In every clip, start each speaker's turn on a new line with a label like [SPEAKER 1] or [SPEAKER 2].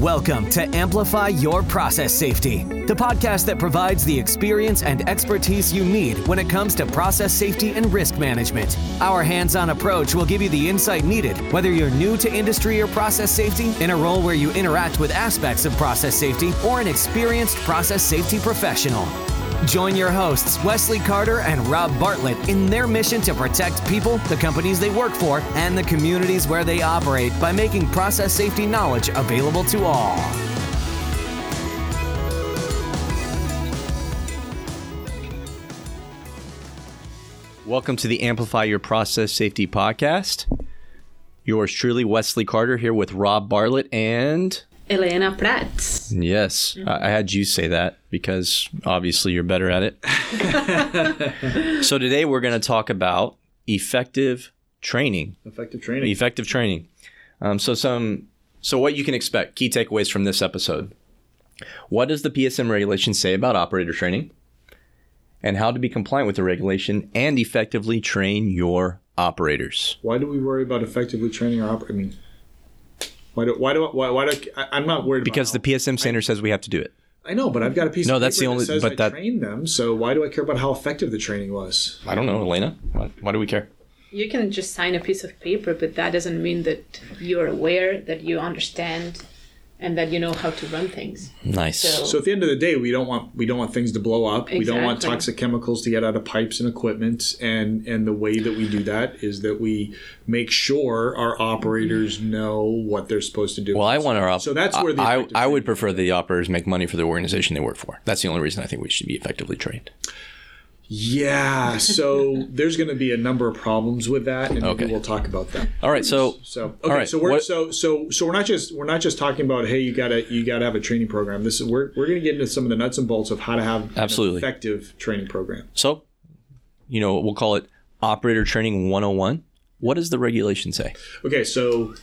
[SPEAKER 1] Welcome to Amplify Your Process Safety, the podcast that provides the experience and expertise you need when it comes to process safety and risk management. Our hands on approach will give you the insight needed, whether you're new to industry or process safety, in a role where you interact with aspects of process safety, or an experienced process safety professional. Join your hosts, Wesley Carter and Rob Bartlett, in their mission to protect people, the companies they work for, and the communities where they operate by making process safety knowledge available to all.
[SPEAKER 2] Welcome to the Amplify Your Process Safety Podcast. Yours truly, Wesley Carter, here with Rob Bartlett and.
[SPEAKER 3] Elena Prats.
[SPEAKER 2] Yes, I I had you say that because obviously you're better at it. so today we're going to talk about effective training.
[SPEAKER 4] Effective training.
[SPEAKER 2] Effective training. Um, so some, so what you can expect. Key takeaways from this episode. What does the PSM regulation say about operator training? And how to be compliant with the regulation and effectively train your operators.
[SPEAKER 4] Why do we worry about effectively training our operators? I mean, why do why do why, why do I, I'm not worried
[SPEAKER 2] Because the
[SPEAKER 4] about
[SPEAKER 2] PSM standard says we have to do it.
[SPEAKER 4] I know, but I've got a piece. Of paper.
[SPEAKER 2] No,
[SPEAKER 4] of
[SPEAKER 2] that's
[SPEAKER 4] paper
[SPEAKER 2] the only-
[SPEAKER 4] That says
[SPEAKER 2] but
[SPEAKER 4] I
[SPEAKER 2] that-
[SPEAKER 4] trained them. So why do I care about how effective the training was?
[SPEAKER 2] I don't know, Elena. Why, why do we care?
[SPEAKER 3] You can just sign a piece of paper, but that doesn't mean that you're aware, that you understand, and that you know how to run things.
[SPEAKER 2] Nice.
[SPEAKER 3] So-
[SPEAKER 4] So at the end of the day, we don't want we don't want things to blow up. We don't want toxic chemicals to get out of pipes and equipment. And and the way that we do that is that we make sure our operators know what they're supposed to do.
[SPEAKER 2] well, I want our op-
[SPEAKER 4] So that's where the
[SPEAKER 2] I,
[SPEAKER 4] effective
[SPEAKER 2] I would prefer the operators make money for the organization they work for. That's the only reason I think we should be effectively trained.
[SPEAKER 4] Yeah, so there's going to be a number of problems with that, and
[SPEAKER 2] Okay.
[SPEAKER 4] maybe we'll talk about that.
[SPEAKER 2] All right, so
[SPEAKER 4] So okay,
[SPEAKER 2] right,
[SPEAKER 4] so we're
[SPEAKER 2] what-
[SPEAKER 4] so so so we're not just we're not just talking about hey you gotta you gotta have a training program. This is we're we're going to get into some of the nuts and bolts of how to have
[SPEAKER 2] Absolutely.
[SPEAKER 4] an effective training program.
[SPEAKER 2] so you know we'll call it operator training 101. What does the regulation say?
[SPEAKER 4] Okay, so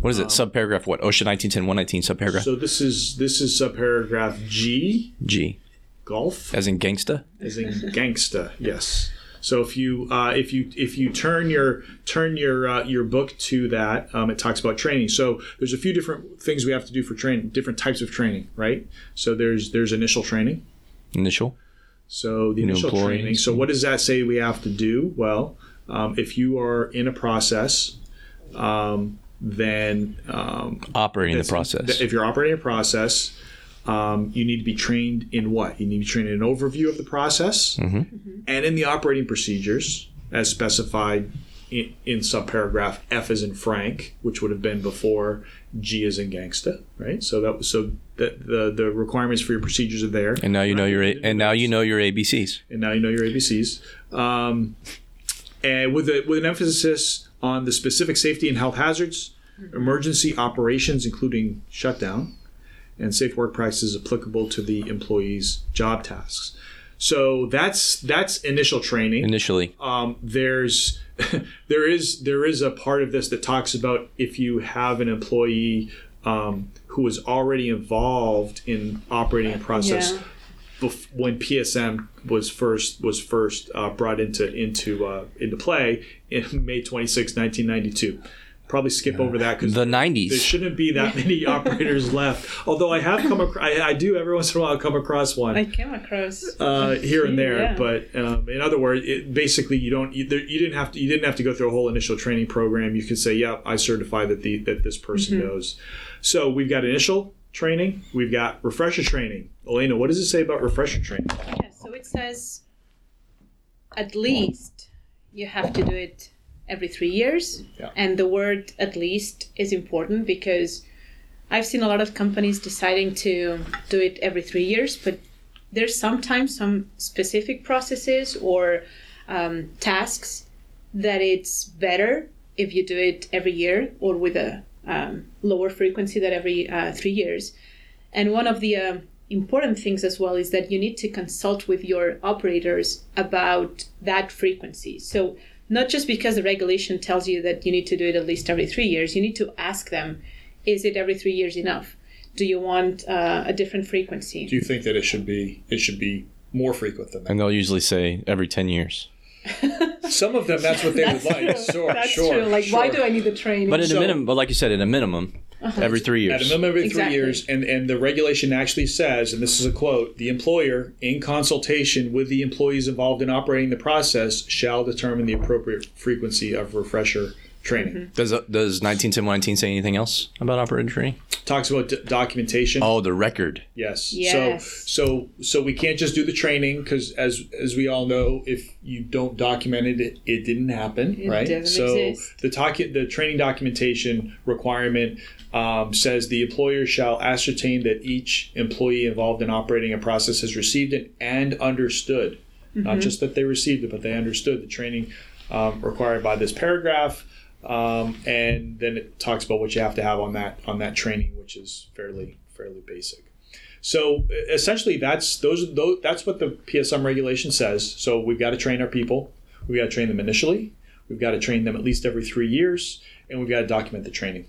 [SPEAKER 2] What is it? Um, subparagraph what? OSHA 1910 119 subparagraph
[SPEAKER 4] so this is this is subparagraph G
[SPEAKER 2] G
[SPEAKER 4] golf
[SPEAKER 2] as in gangster,
[SPEAKER 4] as in gangsta. Yes. So if you uh, if you if you turn your turn your uh, your book to that, um, it talks about training. So there's a few different things we have to do for training, different types of training, right? So there's there's initial training.
[SPEAKER 2] Initial.
[SPEAKER 4] So the
[SPEAKER 2] New
[SPEAKER 4] initial
[SPEAKER 2] employees.
[SPEAKER 4] training. So what does that say we have to do? Well, um, if you are in a process, um, then um,
[SPEAKER 2] Operating the process.
[SPEAKER 4] If you're operating a process, um, you need to be trained in what? You need to be trained in an overview of the process
[SPEAKER 2] Mm-hmm.
[SPEAKER 4] and in the operating procedures as specified in, in subparagraph F as in Frank, which would have been before G as in gangsta, right? So that was so that the the requirements for your procedures are there.
[SPEAKER 2] And now you know your A- and now you know your ABCs.
[SPEAKER 4] and now you know your ABCs. Um, and with a, with an emphasis on the specific safety and health hazards, emergency operations, including shutdown, and safe work practices applicable to the employee's job tasks. So that's that's initial training
[SPEAKER 2] Initially,
[SPEAKER 4] um, there's there is there is a part of this that talks about if you have an employee um, who is already involved in operating a process
[SPEAKER 3] Yeah.
[SPEAKER 4] bef- when PSM was first was first uh, brought into into uh, into play in May 26, 1992. Probably skip over that because
[SPEAKER 2] the 90s there
[SPEAKER 4] shouldn't be that many operators left. Although I have come across, I, I do every once in a while come across one
[SPEAKER 3] I came across.
[SPEAKER 4] uh, here and there.
[SPEAKER 3] Yeah.
[SPEAKER 4] But um, in other words, it, basically, you don't you, there, you didn't have to you didn't have to go through a whole initial training program. You can say, "Yep, I certify that the that this person
[SPEAKER 3] Mm-hmm.
[SPEAKER 4] knows." So we've got initial training, we've got refresher training. Elena, what does it say about refresher training?
[SPEAKER 3] Yeah, so it says at least you have to do it every three years.
[SPEAKER 4] Yeah.
[SPEAKER 3] And the word at least is important because I've seen a lot of companies deciding to do it every three years, but there's sometimes some specific processes or um, tasks that it's better if you do it every year or with a um, lower frequency than every uh, three years. And one of the um important things as well is that you need to consult with your operators about that frequency. So, not just because the regulation tells you that you need to do it at least every three years, you need to ask them is it every three years enough? Do you want uh, a different frequency?
[SPEAKER 4] Do you think that it should be it should be more frequent than that?
[SPEAKER 2] and they'll usually say every 10 years.
[SPEAKER 4] Some of them, that's what they would like. Sure,
[SPEAKER 3] That's
[SPEAKER 4] sure,
[SPEAKER 3] true. Like, why do I need the training?
[SPEAKER 2] But at
[SPEAKER 4] So-
[SPEAKER 2] a minimum, but like you said, at a minimum, Uh-huh. every three years.
[SPEAKER 4] At a
[SPEAKER 2] years.
[SPEAKER 4] minimum every
[SPEAKER 3] Exactly.
[SPEAKER 4] three years, and, and the regulation actually says, and this is a quote: the employer, in consultation with the employees involved in operating the process, shall determine the appropriate frequency of refresher training.
[SPEAKER 2] Does does 1910 say anything else about operator training?
[SPEAKER 4] Talks about d- documentation.
[SPEAKER 2] Oh, the record.
[SPEAKER 4] Yes.
[SPEAKER 3] Yes.
[SPEAKER 4] So so so we can't just do the training because as as we all know, if you don't document it, it, it didn't happen,
[SPEAKER 3] It
[SPEAKER 4] right?
[SPEAKER 3] doesn't
[SPEAKER 4] so
[SPEAKER 3] exist.
[SPEAKER 4] the docu- the training documentation requirement um, says the employer shall ascertain that each employee involved in operating a process has received it and understood, not just that they received it, but they understood the training um, required by this paragraph. Um, and then it talks about what you have to have on that on that training, which is fairly fairly basic. So essentially, that's those, those that's what the PSM regulation says. So we've got to train our people. We've got to train them initially. We've got to train them at least every three years, and we've got to document the training.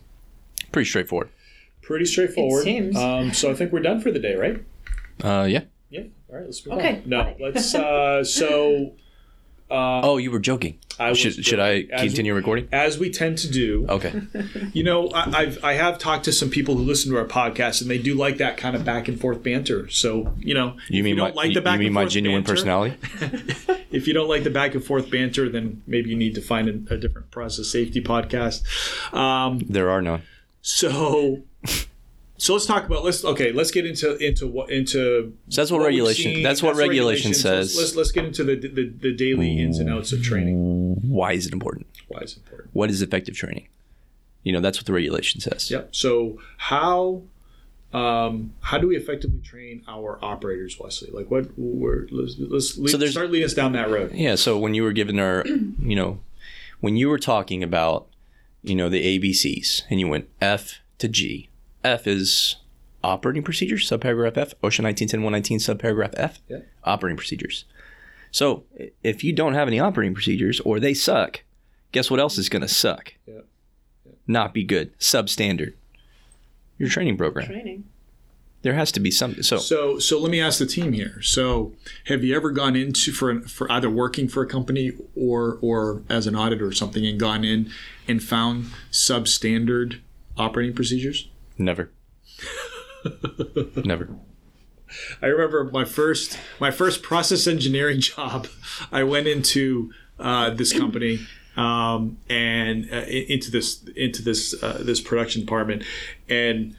[SPEAKER 2] Pretty straightforward.
[SPEAKER 4] Pretty straightforward.
[SPEAKER 3] seems.
[SPEAKER 4] Um, so I think we're done for the day, right?
[SPEAKER 2] Uh, yeah.
[SPEAKER 4] Yeah. All right. Let's move
[SPEAKER 3] Okay,
[SPEAKER 4] on. No, let's. Uh, so
[SPEAKER 2] Oh, you were joking.
[SPEAKER 4] I was
[SPEAKER 2] should should I
[SPEAKER 4] joking.
[SPEAKER 2] Continue recording?
[SPEAKER 4] as we tend to do,
[SPEAKER 2] Okay.
[SPEAKER 4] You know, I, I've I have talked to some people who listen to our podcast, and they do like that kind of back and forth banter. So you know,
[SPEAKER 2] You mean
[SPEAKER 4] you
[SPEAKER 2] my
[SPEAKER 4] don't like
[SPEAKER 2] you,
[SPEAKER 4] the back
[SPEAKER 2] you mean
[SPEAKER 4] and
[SPEAKER 2] my genuine
[SPEAKER 4] banter,
[SPEAKER 2] personality?
[SPEAKER 4] If you don't like the back and forth banter, then maybe you need to find a, a different process safety podcast. Um,
[SPEAKER 2] There are none.
[SPEAKER 4] so, so let's talk about let's okay. Let's get into into what into
[SPEAKER 2] So that's what,
[SPEAKER 4] what
[SPEAKER 2] regulation. That's what regulation
[SPEAKER 4] regulations. Let's,
[SPEAKER 2] says.
[SPEAKER 4] let's let's get into the, the the daily ins and outs of training.
[SPEAKER 2] Why is it important?
[SPEAKER 4] Why is it important?
[SPEAKER 2] What is effective training? You know, that's what the regulation says.
[SPEAKER 4] Yep. So how um, how do we effectively train our operators, Wesley? Like what we're let's, let's lead,
[SPEAKER 2] So
[SPEAKER 4] start leading us down that road.
[SPEAKER 2] Yeah. So when you were given our, you know, when you were talking about, you know, the ABCs and you went F to G, F is operating procedures, subparagraph F, OSHA 1910 119, subparagraph F,
[SPEAKER 4] Yeah.
[SPEAKER 2] operating procedures. So if you don't have any operating procedures or they suck, guess what else is going to suck?
[SPEAKER 4] Yeah.
[SPEAKER 2] Not be good, substandard. Your training program.
[SPEAKER 3] Training.
[SPEAKER 2] There has to be something. So,
[SPEAKER 4] So so let me ask the team here. So have you ever gone into for for either working for a company or or as an auditor or something and gone in and found substandard operating procedures?
[SPEAKER 2] Never. never.
[SPEAKER 4] I remember my first my first process engineering job. I went into uh, this company um, and uh, into this into this uh, this production department, and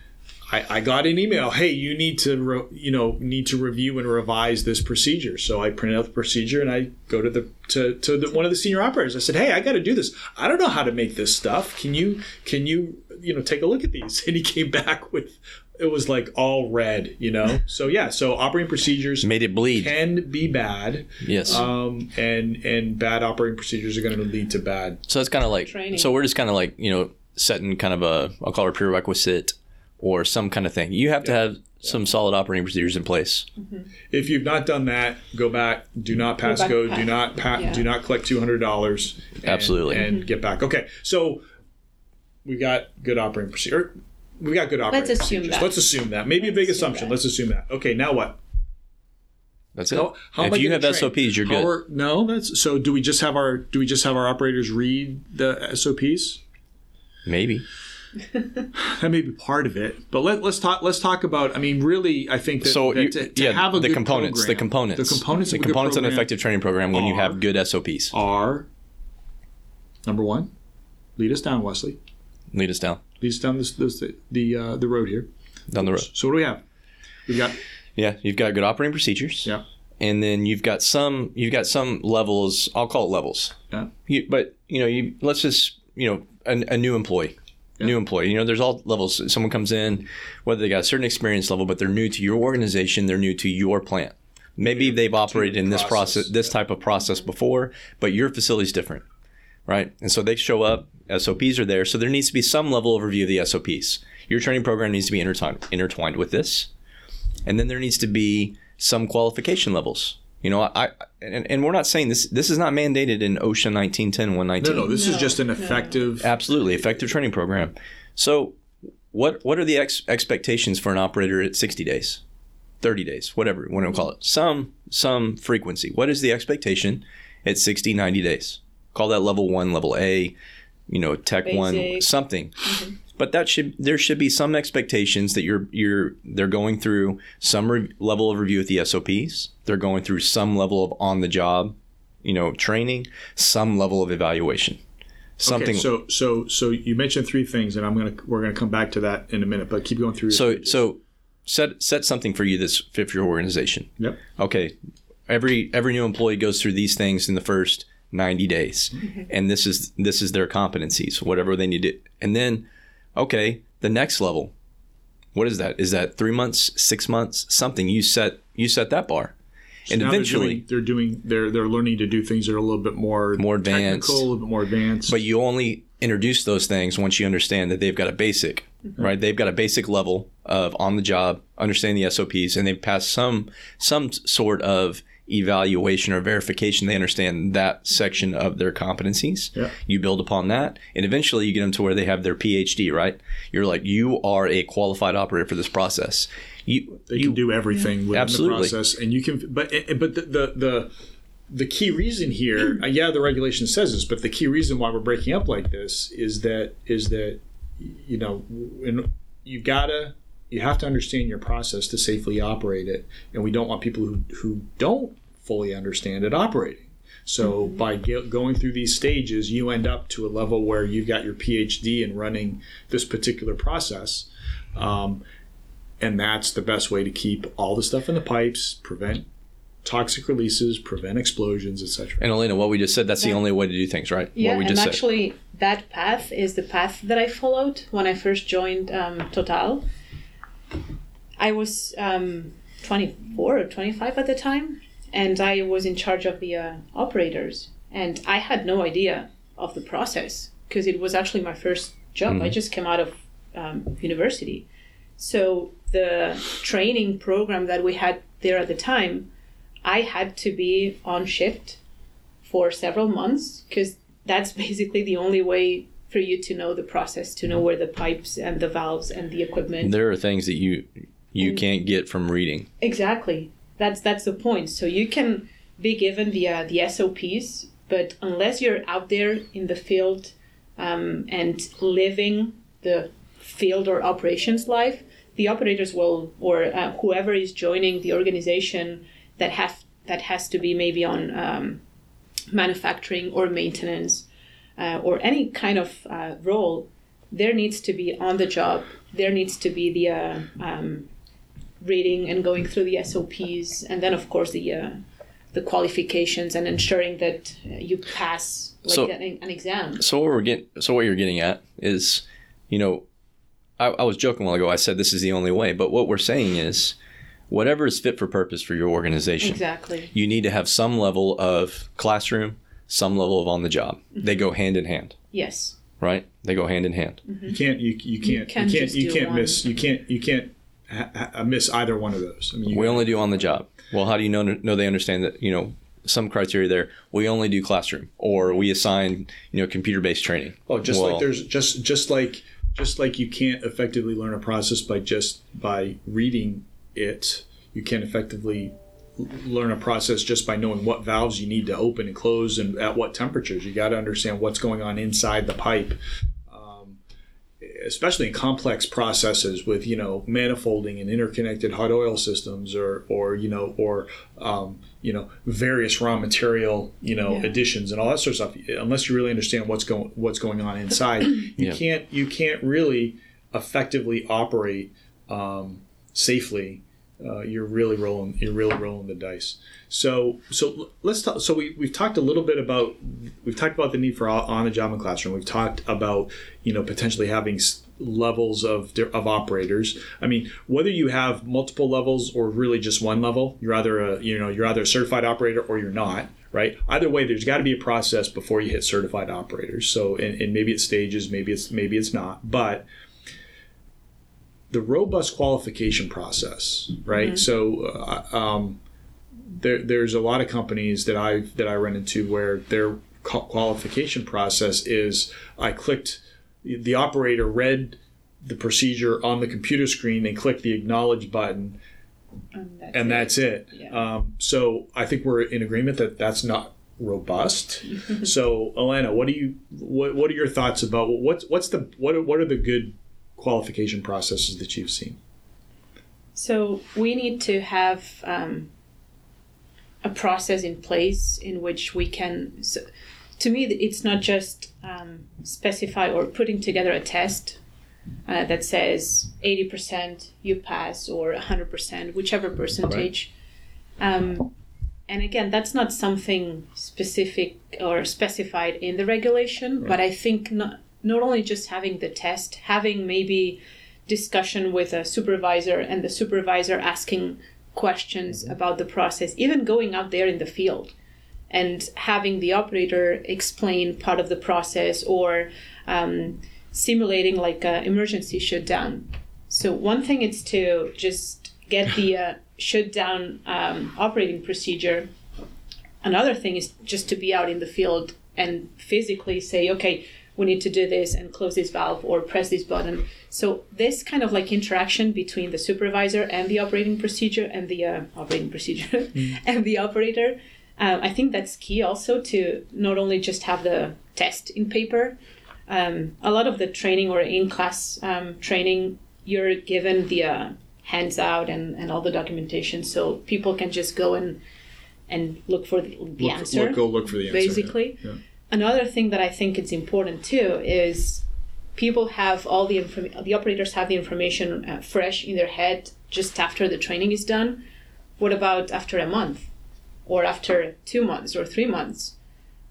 [SPEAKER 4] I, I got an email. Hey, you need to re- you know need to review and revise this procedure. So I printed out the procedure and I go to the to, to the, one of the senior operators. I said, Hey, I got to do this. I don't know how to make this stuff. Can you can you you know take a look at these? And he came back with it was like all red, you know. So yeah, so operating procedures
[SPEAKER 2] Made it bleed.
[SPEAKER 4] can be bad,
[SPEAKER 2] Yes.
[SPEAKER 4] um, and and bad operating procedures are going to lead to bad.
[SPEAKER 2] So it's kind of like
[SPEAKER 3] Training.
[SPEAKER 2] so we're just kind of like you know setting kind of a I'll call it a prerequisite or some kind of thing. You have to have some solid operating procedures in place. Mm-hmm.
[SPEAKER 4] If you've not done that, go back. Do not pass
[SPEAKER 3] back,
[SPEAKER 4] go.
[SPEAKER 3] pa-
[SPEAKER 4] Do not pa-
[SPEAKER 3] yeah.
[SPEAKER 4] do not collect two hundred dollars.
[SPEAKER 2] Absolutely.
[SPEAKER 4] and mm-hmm. get back. Okay, so we got good operating procedure. We got good operating
[SPEAKER 3] Let's assume
[SPEAKER 4] procedures.
[SPEAKER 3] that.
[SPEAKER 4] Let's assume that. Maybe a big
[SPEAKER 3] Let's assume
[SPEAKER 4] assumption.
[SPEAKER 3] that.
[SPEAKER 4] Let's assume that. Okay, now what?
[SPEAKER 2] That's it.
[SPEAKER 4] How, how
[SPEAKER 2] if you have
[SPEAKER 4] train?
[SPEAKER 2] SOPs, you're
[SPEAKER 4] How
[SPEAKER 2] good.
[SPEAKER 4] are- no, that's so. Do we just have our Do we just have our operators read the SOPs?
[SPEAKER 2] Maybe.
[SPEAKER 4] That may be part of it, but let, let's talk. Let's talk about. I mean, really, I think that,
[SPEAKER 2] So
[SPEAKER 4] that
[SPEAKER 2] you,
[SPEAKER 4] to, to
[SPEAKER 2] yeah,
[SPEAKER 4] have a
[SPEAKER 2] the
[SPEAKER 4] good
[SPEAKER 2] components, the components,
[SPEAKER 4] the components,
[SPEAKER 2] the
[SPEAKER 4] of a good
[SPEAKER 2] components of an effective training program when you have good SOPs.
[SPEAKER 4] are number one. Lead us down, Wesley.
[SPEAKER 2] Lead us down
[SPEAKER 4] Lead us down this, this the uh, the road here.
[SPEAKER 2] down the road.
[SPEAKER 4] So what do we have? We've got
[SPEAKER 2] Yeah, you've got good operating procedures.
[SPEAKER 4] yeah.
[SPEAKER 2] and then you've got some you've got some levels i'll call it levels
[SPEAKER 4] Yeah.
[SPEAKER 2] you, but you know you let's just you know a, a new employee new employee. You know there's all levels. Someone comes in whether they got a certain experience level but they're new to your organization they're new to your plant. Maybe they've operated in this
[SPEAKER 4] process,
[SPEAKER 2] process this type of process before but your facility's different right? And so they show up sops are there. So there needs to be some level of review of the sops your training program needs to be intertwined intertwined with this. And then there needs to be some qualification levels. You know, I, I and, and we're not saying this. This is not mandated in OSHA 1910
[SPEAKER 4] No,
[SPEAKER 2] 119.
[SPEAKER 4] no, this is just an
[SPEAKER 3] no.
[SPEAKER 4] effective.
[SPEAKER 2] Absolutely, effective training program. So, what what are the ex- expectations for an operator at 60 days, 30 days, whatever you want to call it? Some some frequency. What is the expectation at 60, 90 days? Call that level one, level A. You know, Tech one,
[SPEAKER 3] Basic.
[SPEAKER 2] something. Mm-hmm. But that should there should be some expectations that you're you're they're going through some re- level of review with the SOPs. They're going through some level of on the job, you know, training, some level of evaluation. Something
[SPEAKER 4] Okay, so so so you mentioned three things, and I'm gonna we're gonna come back to that in a minute. But keep going through.
[SPEAKER 2] so
[SPEAKER 4] stages.
[SPEAKER 2] so set set something for you that's fit for your organization.
[SPEAKER 4] yep.
[SPEAKER 2] okay every every new employee goes through these things in the first 90 days mm-hmm. and this is this is their competencies whatever they need to and then okay the next level. What is that? Is that three months six months? Something. You set you set that bar. And
[SPEAKER 4] Now
[SPEAKER 2] eventually
[SPEAKER 4] they're doing, they're doing they're they're learning to do things that are a little bit more
[SPEAKER 2] More advanced.
[SPEAKER 4] technical, a little bit more advanced.
[SPEAKER 2] but you only introduce those things once you understand that they've got a basic mm-hmm. right? They've got a basic level of on the job understanding the sops and they've passed some some sort of evaluation or verification they understand that section of their competencies
[SPEAKER 4] Yeah.
[SPEAKER 2] you build upon that and eventually you get them to where they have their phd right you're like you are a qualified operator for this process you
[SPEAKER 4] they
[SPEAKER 2] you
[SPEAKER 4] can do everything within
[SPEAKER 2] Absolutely.
[SPEAKER 4] the process, and you can. But eh, but the the the, the key reason here, uh, yeah, the regulation says this, but the key reason why we're breaking up like this is that is that you know, and you gotta you have to understand your process to safely operate it, and we don't want people who who don't fully understand it operating. So by ge- going through these stages, you end up to a level where you've got your PhD in running this particular process. Um, and that's the best way to keep all the stuff in the pipes, prevent toxic releases, prevent explosions, etc.
[SPEAKER 2] and elena what we just said that's the only way to do things right
[SPEAKER 3] Yeah,
[SPEAKER 2] what we
[SPEAKER 3] and
[SPEAKER 2] just said
[SPEAKER 3] actually, that path is the path that I followed when I first joined um, Total. I was um, 24 or 25 at the time, and I was in charge of the uh, operators. And I had no idea of the process because it was actually my first job. I just came out of um, university. So the training program that we had there at the time, I had to be on shift for several months because that's basically the only way for you to know the process, to know where the pipes and the valves and the equipment.
[SPEAKER 2] there are things that you you can't get from reading
[SPEAKER 3] Exactly. That's that's the point. So you can be given the uh, the SOPs, but unless you're out there in the field um, and living the field or operations life, the operators will or uh, whoever is joining the organization that have that has to be maybe on um, manufacturing or maintenance uh, or any kind of uh, role, there needs to be on the job. There needs to be the uh, um, reading and going through the SOPs, and then of course the uh, the qualifications and ensuring that uh, you pass like
[SPEAKER 2] So-
[SPEAKER 3] an, an exam.
[SPEAKER 2] so what we're getting so what you're getting at is you know I, I was joking a while ago i said this is the only way but what we're saying is whatever is fit for purpose for your organization
[SPEAKER 3] Exactly.
[SPEAKER 2] you need to have some level of classroom some level of on the the job mm-hmm. they go hand in hand
[SPEAKER 3] Yes.
[SPEAKER 2] right they go hand in hand mm-hmm.
[SPEAKER 4] You can't you, you can't you
[SPEAKER 3] can't
[SPEAKER 4] can't you can't
[SPEAKER 3] one.
[SPEAKER 4] miss you can't you can't ha- ha- miss either one of those. I mean,
[SPEAKER 2] we only do on the job well how do you know know they understand that you know some criteria there we only do classroom or we assign you know computer based training
[SPEAKER 4] oh, just
[SPEAKER 2] Well,
[SPEAKER 4] like there's just just like just like you can't effectively learn a process by just by reading it. You can't effectively l- learn a process just by knowing what valves you need to open and close and at what temperatures. You got to understand what's going on inside the pipe. Um, especially in complex processes with you know manifolding and interconnected hot oil systems or or you know or um, you know various raw material you know
[SPEAKER 3] Yeah.
[SPEAKER 4] additions and all that sort of stuff unless you really understand what's going what's going on inside you
[SPEAKER 2] Yeah.
[SPEAKER 4] can't you can't really effectively operate um, safely uh, you're really rolling you're really rolling the dice. So so let's talk so we, we've talked a little bit about we've talked about the need for on the job and classroom. We've talked about you know potentially having levels of of operators. I mean whether you have multiple levels or really just one level you're either a you know you're either a certified operator or you're not right? Either way there's got to be a process before you hit certified operators. So and, and maybe it's stages maybe it's maybe it's not. But the robust qualification process, right? So, uh, um, there, there's a lot of companies that I that I run into where their qualification process is I clicked the operator read the procedure on the computer screen and clicked the acknowledge button
[SPEAKER 3] And that's,
[SPEAKER 4] and
[SPEAKER 3] it.
[SPEAKER 4] that's it.
[SPEAKER 3] Yeah.
[SPEAKER 4] Um, so I think we're in agreement that that's not robust. so Elena, what do you what what are your thoughts about what's what's the what are, what are the good qualification processes that you've seen?
[SPEAKER 3] So we need to have um, a process in place in which we can. So, to me, it's not just um, specify or putting together a test uh, that says 80% you pass or 100%, whichever percentage. Um, and again, that's not something specific or specified in the regulation, right. but I think not, not only just having the test, having maybe discussion with a supervisor and the supervisor asking questions mm-hmm. about the process, even going out there in the field and having the operator explain part of the process or um, simulating like an emergency shutdown. So one thing is to just get the uh, shutdown um, operating procedure. Another thing is just to be out in the field and physically say, okay, we need to do this and close this valve or press this button. So this kind of like interaction between the supervisor and the operating procedure and the uh, operating procedure mm. and the operator, um, I think that's key also to not only just have the test in paper. Um, a lot of the training or in class um, training, you're given the uh, hands out and, and all the documentation, so people can just go and and look for the, the
[SPEAKER 4] look,
[SPEAKER 3] answer.
[SPEAKER 4] Look, go look for the answer.
[SPEAKER 3] Basically. Yeah. Yeah. Another thing that I think is important too is people have all the information, the operators have the information uh, fresh in their head just after the training is done. What about after a month or after two months or three months?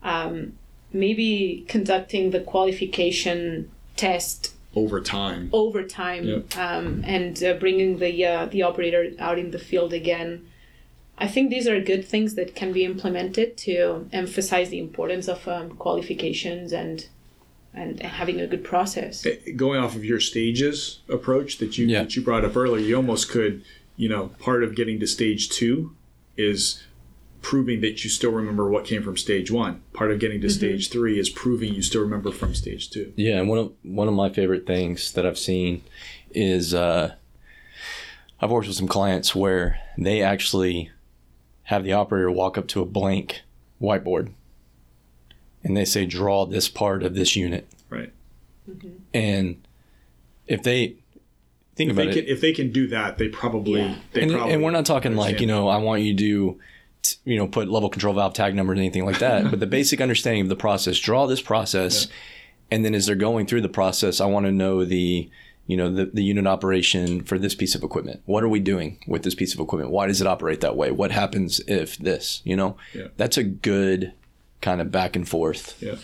[SPEAKER 3] Um, maybe conducting the qualification test
[SPEAKER 4] over time
[SPEAKER 3] over time yep. um, and uh, bringing the uh, the operator out in the field again I think these are good things that can be implemented to emphasize the importance of um, qualifications and and having a good process. Eh,
[SPEAKER 4] going off of your stages approach that you yeah. that you brought up earlier, you almost could, you know, part of getting to stage two is proving that you still remember what came from stage one. Part of getting to mm-hmm. stage three is proving you still remember from stage two.
[SPEAKER 2] Yeah, and one of one of my favorite things that I've seen is uh, I've worked with some clients where they actually have the operator walk up to a blank whiteboard and they say draw this part of this unit
[SPEAKER 4] right
[SPEAKER 2] mm-hmm. and if they think
[SPEAKER 4] if
[SPEAKER 2] about
[SPEAKER 4] it
[SPEAKER 2] can,
[SPEAKER 4] if they can do that they probably yeah. they
[SPEAKER 2] and,
[SPEAKER 4] probably
[SPEAKER 2] and we're not talking like you know i want you to you know put level control valve tag numbers or anything like that but the basic understanding of the process draw this process yeah. and then as they're going through the process i want to know the you know the, the unit operation for this piece of equipment. What are we doing with this piece of equipment? Why does it operate that way? What happens if this you know? Yeah. that's a good kind of back and forth
[SPEAKER 4] yeah.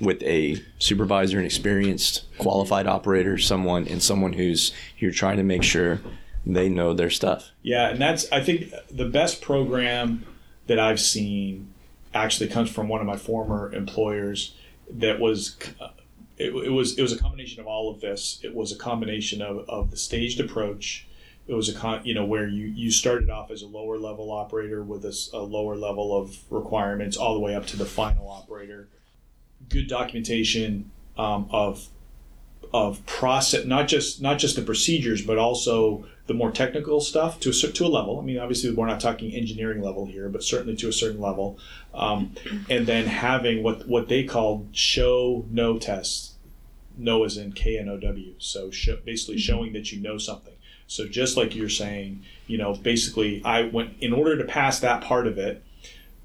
[SPEAKER 2] with a supervisor and experienced qualified operator someone and someone who's you're trying to make sure they know their stuff.
[SPEAKER 4] Yeah and that's i think the best program that i've seen actually comes from one of my former employers that was it, it, was it was a combination of all of this. It was a combination of, of the staged approach. It was a con, you know where you you started off as a lower level operator with a, a lower level of requirements all the way up to the final operator. Good documentation um, of of process, not just not just the procedures, but also the more technical stuff to a to a level. I mean, obviously, we're not talking engineering level here, but certainly to a certain level. Um, and then having what what they call show no tests. Know is in K N O W. So show, basically mm-hmm. showing that you know something. So just like you're saying, you know, basically, I went in order to pass that part of it.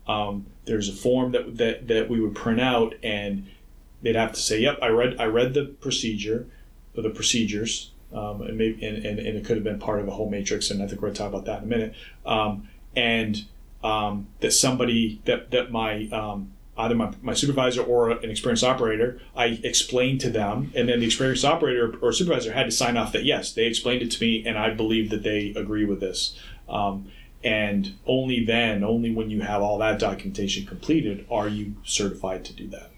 [SPEAKER 4] Um, there's a form that, that that we would print out, and they'd have to say, "Yep, I read I read the procedure, or the procedures." Um, and, maybe, and, and, and, it could have been part of a whole matrix, and I think we're going to talk about that in a minute. Um, and um, that somebody that that my um, either my, my supervisor or an experienced operator, I explained to them, and then the experienced operator or supervisor had to sign off that yes, they explained it to me, and I believe that they agree with this. Um, and only then, only when you have all that documentation completed, are you certified to do that.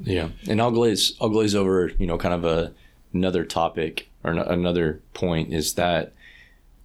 [SPEAKER 2] Yeah, and I'll glaze I'll glaze over you know kind of a another topic or another point is that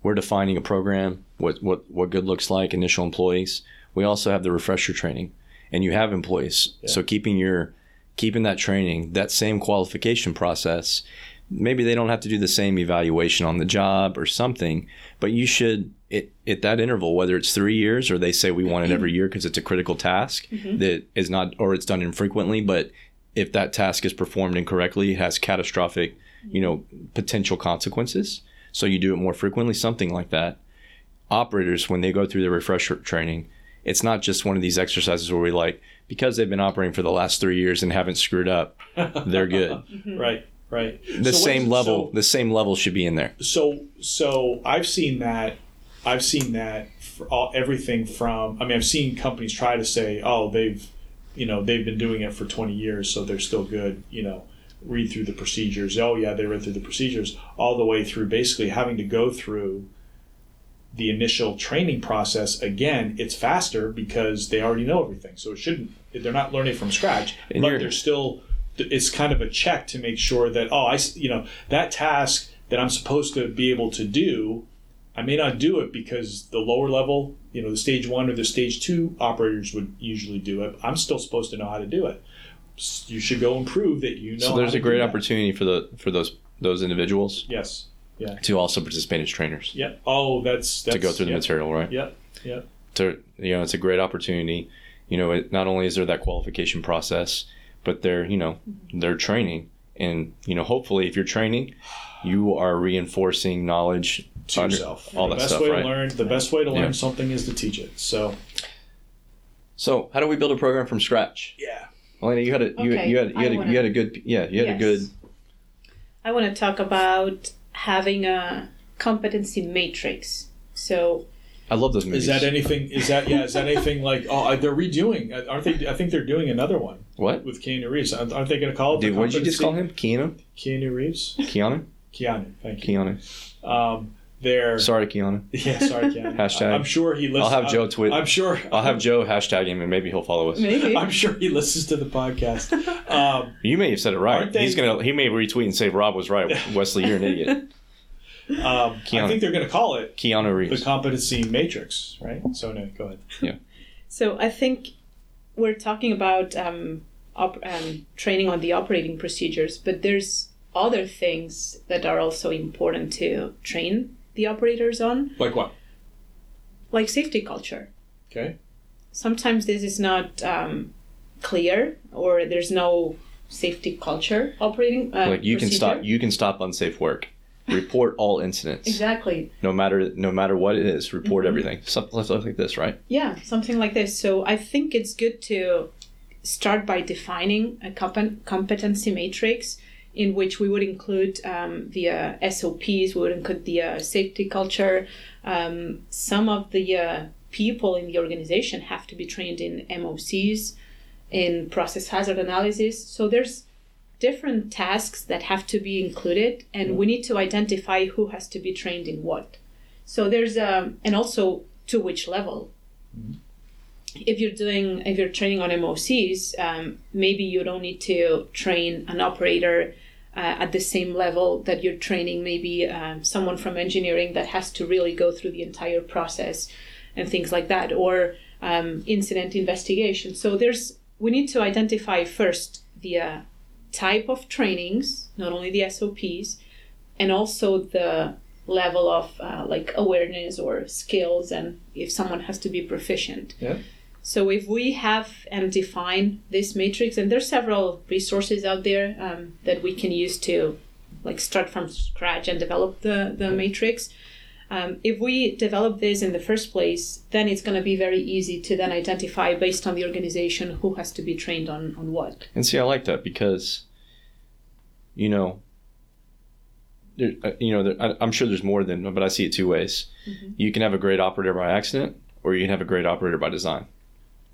[SPEAKER 2] we're defining a program, what, what, what good looks like, initial employees. We also have the refresher training, and you have employees. Yeah. So keeping your keeping that training, that same qualification process, maybe they don't have to do the same evaluation on the job or something, but you should it, at that interval, whether it's three years or they say we want it every year because it's a critical task mm-hmm. that is not or it's done infrequently, but if that task is performed incorrectly, it has catastrophic you know, potential consequences. So you do it more frequently, something like that. Operators, when they go through the refresher training, it's not just one of these exercises where we like, because they've been operating for the last three years and haven't screwed up, they're good. Mm-hmm.
[SPEAKER 4] Right. Right.
[SPEAKER 2] The
[SPEAKER 4] So
[SPEAKER 2] same
[SPEAKER 4] what's-
[SPEAKER 2] level,
[SPEAKER 4] so-
[SPEAKER 2] the same level should be in there.
[SPEAKER 4] so so I've seen that I've seen that for all, everything from I mean I've seen companies try to say oh they've you know they've been doing it for 20 years so they're still good you know read through the procedures. Oh yeah they read through the procedures all the way through basically having to go through the initial training process again it's faster because they already know everything. So it shouldn't they're not learning from scratch
[SPEAKER 2] And
[SPEAKER 4] but they're still it's kind of a check to make sure that oh i you know that task that I'm supposed to be able to do I may not do it because the lower level you know the stage 1 or the stage 2 operators would usually do it. I'm still supposed to know how to do it. You should go and prove that you know
[SPEAKER 2] So there's a great opportunity for the for those those individuals?
[SPEAKER 4] Yes. Yeah.
[SPEAKER 2] To also participate as trainers?
[SPEAKER 4] Yeah oh that's, that's
[SPEAKER 2] to go through the
[SPEAKER 4] yeah,
[SPEAKER 2] material, right?
[SPEAKER 4] Yep. yeah
[SPEAKER 2] to you know it's a great opportunity. You know it, not only is there that qualification process but they're you know they're training. And you know hopefully if you're training you are reinforcing knowledge
[SPEAKER 4] to
[SPEAKER 2] under-
[SPEAKER 4] yourself.
[SPEAKER 2] all
[SPEAKER 4] the
[SPEAKER 2] that
[SPEAKER 4] best
[SPEAKER 2] stuff
[SPEAKER 4] way
[SPEAKER 2] right?
[SPEAKER 4] to learn the best way to learn
[SPEAKER 2] Yeah.
[SPEAKER 4] something is to teach it. So
[SPEAKER 2] so how do we build a program from scratch?
[SPEAKER 4] Yeah.
[SPEAKER 2] Elena, you had a you,
[SPEAKER 3] Okay,
[SPEAKER 2] you had you
[SPEAKER 3] I
[SPEAKER 2] had, a,
[SPEAKER 3] wanna-
[SPEAKER 2] you had a good yeah you had a good
[SPEAKER 3] I want to talk about having a competency matrix. So
[SPEAKER 2] I love those movies
[SPEAKER 4] is that anything is that yeah is that anything like oh they're redoing aren't they I think they're doing another one.
[SPEAKER 2] What?
[SPEAKER 4] With Keanu Reeves. Aren't aren't they going to call it the
[SPEAKER 2] dude what did you just call him? Keanu?
[SPEAKER 4] Keanu Reeves?
[SPEAKER 2] Keanu
[SPEAKER 4] Keanu. Thank you.
[SPEAKER 2] Keanu.
[SPEAKER 4] Um they're
[SPEAKER 2] sorry Keanu.
[SPEAKER 4] Yeah sorry Keanu.
[SPEAKER 2] Hashtag.
[SPEAKER 4] I'm sure he listens
[SPEAKER 2] I'll have Joe tweet-
[SPEAKER 4] I'm sure.
[SPEAKER 2] I'll have Joe hashtag him and maybe he'll follow us.
[SPEAKER 3] Maybe.
[SPEAKER 4] I'm sure he listens to the podcast. Um,
[SPEAKER 2] you may have said it right.
[SPEAKER 4] they-
[SPEAKER 2] he's gonna he may retweet and say Rob was right. Wesley you're an idiot.
[SPEAKER 4] Um, I think they're going to call it
[SPEAKER 2] Keanu
[SPEAKER 4] the competency matrix right? So no go ahead. Yeah.
[SPEAKER 3] So I think we're talking about um, op- um, training on the operating procedures, but there's other things that are also important to train the operators on,
[SPEAKER 4] like what
[SPEAKER 3] like safety culture.
[SPEAKER 4] okay
[SPEAKER 3] Sometimes this is not um, clear, or there's no safety culture operating. Uh,
[SPEAKER 2] like you can stop you can stop unsafe work report all incidents
[SPEAKER 3] Exactly.
[SPEAKER 2] no matter no matter what it is report
[SPEAKER 3] Mhm.
[SPEAKER 2] everything something stuff like this right
[SPEAKER 3] Yeah, something like this. So I think it's good to start by defining a compen- competency matrix in which we would include um, the uh, SOPs, we would include the uh, safety culture. Um, some of the uh, people in the organization have to be trained in MOCs, in process hazard analysis. So there's different tasks that have to be included, and we need to identify who has to be trained in what. So there's um, and also to which level if you're doing if you're training on MOCs, um, maybe you don't need to train an operator uh, at the same level that you're training maybe um, someone from engineering that has to really go through the entire process and things like that, or um, incident investigation. So there's we need to identify first the uh, type of trainings, not only the SOPs, and also the level of uh, like awareness or skills, and if someone has to be proficient.
[SPEAKER 4] Yeah.
[SPEAKER 3] So if we have and define this matrix, and there's several resources out there um, that we can use to like start from scratch and develop the, the matrix. Um, if we develop this in the first place, then it's going to be very easy to then identify based on the organization who has to be trained on, on what.
[SPEAKER 2] and see i like that because you know there, uh, you know there, I, i'm sure there's more than but i see it two ways you can have a great operator by accident or you can have a great operator by design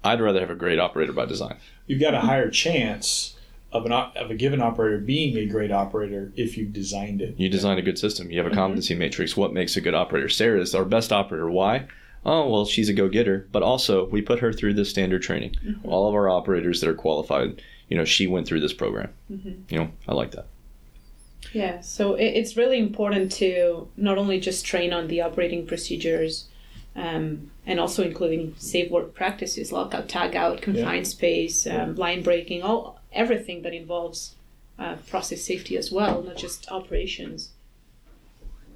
[SPEAKER 2] i'd rather have a great operator by design
[SPEAKER 4] you've got a higher chance of an op- of a given operator being a great operator if you've designed it.
[SPEAKER 2] You design a good system. You have a mm-hmm. competency matrix. What makes a good operator? Sarah is our best operator. Why? Oh, well, she's a go getter. But also, we put her through this standard training. Mm-hmm. All of our operators that are qualified, you know, she went through this program. Mm-hmm. You know, I like that.
[SPEAKER 3] Yeah, so it's really important to not only just train on the operating procedures, um, and also including safe work practices, lockout, tagout, confined space, um, line breaking, all everything that involves uh, process safety as well, not just operations.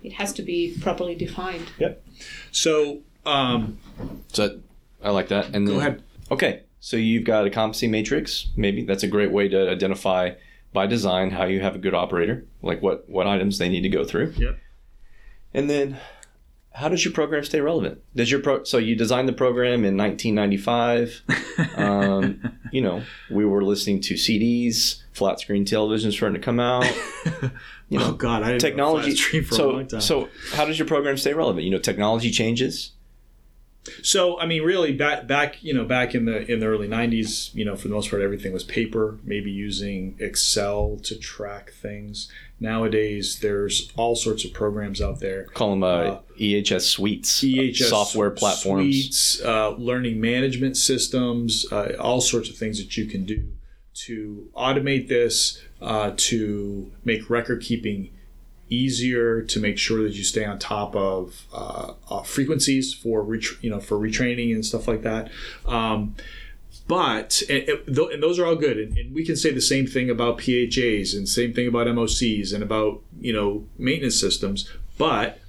[SPEAKER 3] It has to be properly defined. Yep.
[SPEAKER 4] So, um,
[SPEAKER 2] So I like that. And
[SPEAKER 4] go
[SPEAKER 2] then,
[SPEAKER 4] ahead.
[SPEAKER 2] Okay, so you've got a competency matrix. Maybe that's a great way to identify by design how you have a good operator, like what what items they need to go through.
[SPEAKER 4] Yep.
[SPEAKER 2] And then how does your program stay relevant? Does your pro so you designed the program in 1995? um, you know, we were listening to CDs, flat screen televisions starting to come out. You know,
[SPEAKER 4] oh God, I didn't
[SPEAKER 2] technology.
[SPEAKER 4] Know stream for
[SPEAKER 2] so
[SPEAKER 4] a long time.
[SPEAKER 2] so how does your program stay relevant? You know, technology changes.
[SPEAKER 4] So I mean, really, back back you know back in the in the early '90s, you know, for the most part, everything was paper. Maybe using Excel to track things. Nowadays, there's all sorts of programs out there.
[SPEAKER 2] Call them uh,
[SPEAKER 4] Uh,
[SPEAKER 2] EHS suites,
[SPEAKER 4] EHS
[SPEAKER 2] software platforms.
[SPEAKER 4] suites, uh, learning management systems, uh, all sorts of things that you can do to automate this, uh, to make record keeping easier, to make sure that you stay on top of uh, uh, frequencies for ret- you know for retraining and stuff like that. Um, but and, and those are all good, and, and we can say the same thing about PHAs and same thing about MOCs and about you know maintenance systems, but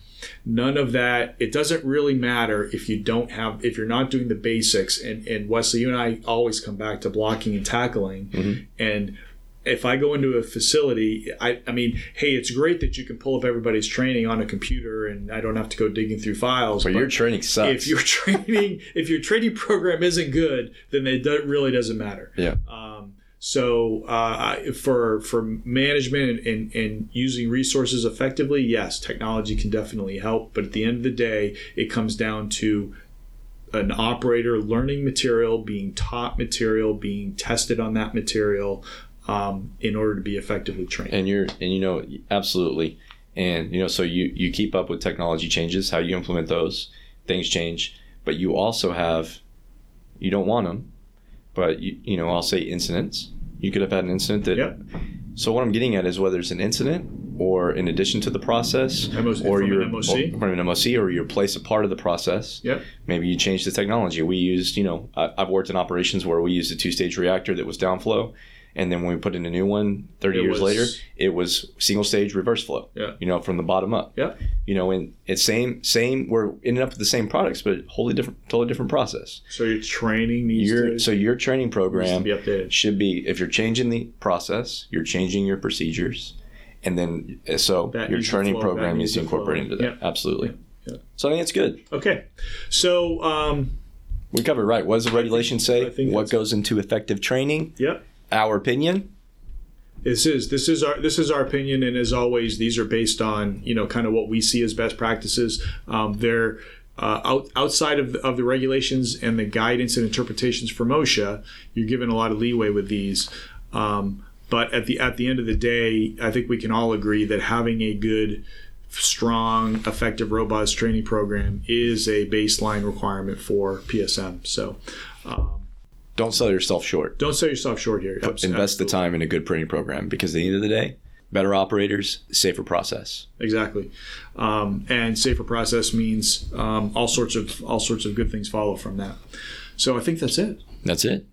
[SPEAKER 4] none of that it doesn't really matter if you don't have if you're not doing the basics. And and wesley you and i always come back to blocking and tackling. And if i go into a facility I, I mean hey it's great that you can pull up everybody's training on a computer and i don't have to go digging through files
[SPEAKER 2] But your training sucks.
[SPEAKER 4] if your training if your training program isn't good then it do, really doesn't matter
[SPEAKER 2] yeah.
[SPEAKER 4] um, so uh, for for management and, and, and using resources effectively, yes, technology can definitely help. But at the end of the day, it comes down to an operator learning material, being taught material, being tested on that material um, in order to be effectively trained.
[SPEAKER 2] and you're and you know absolutely and you know so you you keep up with technology changes how you implement those things change but you also have you don't want them but you, you know i'll say incidents you could have had an incident that
[SPEAKER 4] Yep.
[SPEAKER 2] so what i'm getting at is whether it's an incident or in addition to the process
[SPEAKER 4] MOC
[SPEAKER 2] or
[SPEAKER 4] from an
[SPEAKER 2] you're
[SPEAKER 4] MOC?
[SPEAKER 2] or from an MOC or you replace a part of the process
[SPEAKER 4] Yep.
[SPEAKER 2] maybe you change the technology. We used, you know, I've worked in operations where we used a two-stage reactor that was downflow, and then when we put in a new one 30
[SPEAKER 4] It
[SPEAKER 2] years
[SPEAKER 4] was-
[SPEAKER 2] later, it was single-stage reverse flow.
[SPEAKER 4] Yeah.
[SPEAKER 2] You know, from the bottom up.
[SPEAKER 4] Yep.
[SPEAKER 2] You know, and it's same same. We're ending up with the same products, but wholly different, totally different process.
[SPEAKER 4] So your training needs
[SPEAKER 2] Your
[SPEAKER 4] to,
[SPEAKER 2] so your training program
[SPEAKER 4] be
[SPEAKER 2] should be if you're changing the process, you're changing your procedures, and then uh, so
[SPEAKER 4] That
[SPEAKER 2] your training
[SPEAKER 4] flow,
[SPEAKER 2] program needs to incorporate into that.
[SPEAKER 4] Yeah.
[SPEAKER 2] Absolutely.
[SPEAKER 4] Yeah.
[SPEAKER 2] So I think it's good.
[SPEAKER 4] Okay. So um,
[SPEAKER 2] We covered right. What does the regulation say?
[SPEAKER 4] I think
[SPEAKER 2] What goes into effective training?
[SPEAKER 4] yep.
[SPEAKER 2] Our opinion.
[SPEAKER 4] This is this is our this is our opinion, and as always, these are based on you know kind of what we see as best practices. Um, they're uh, out, outside of the, of the regulations and the guidance and interpretations from OSHA. You're given a lot of leeway with these, um, but at the at the end of the day, I think we can all agree that having a good, strong, effective, robust training program is a baseline requirement for PSM. So. Um,
[SPEAKER 2] Don't sell yourself short.
[SPEAKER 4] don't sell yourself short here.
[SPEAKER 2] Invest the time in a good printing program because at the end of the day, better operators, safer process.
[SPEAKER 4] exactly um, and safer process means um, all sorts of all sorts of good things follow from that so i think that's it
[SPEAKER 2] That's it.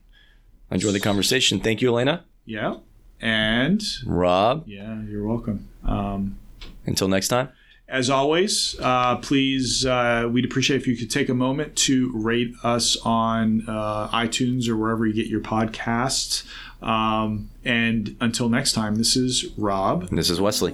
[SPEAKER 2] Enjoy the conversation. Thank you, Elena.
[SPEAKER 4] yeah and
[SPEAKER 2] Rob.
[SPEAKER 4] yeah you're welcome um,
[SPEAKER 2] Until next time.
[SPEAKER 4] As always uh, please uh, we'd appreciate if you could take a moment to rate us on uh, itunes or wherever you get your podcasts um, and until next time this is rob
[SPEAKER 2] And this is Wesley.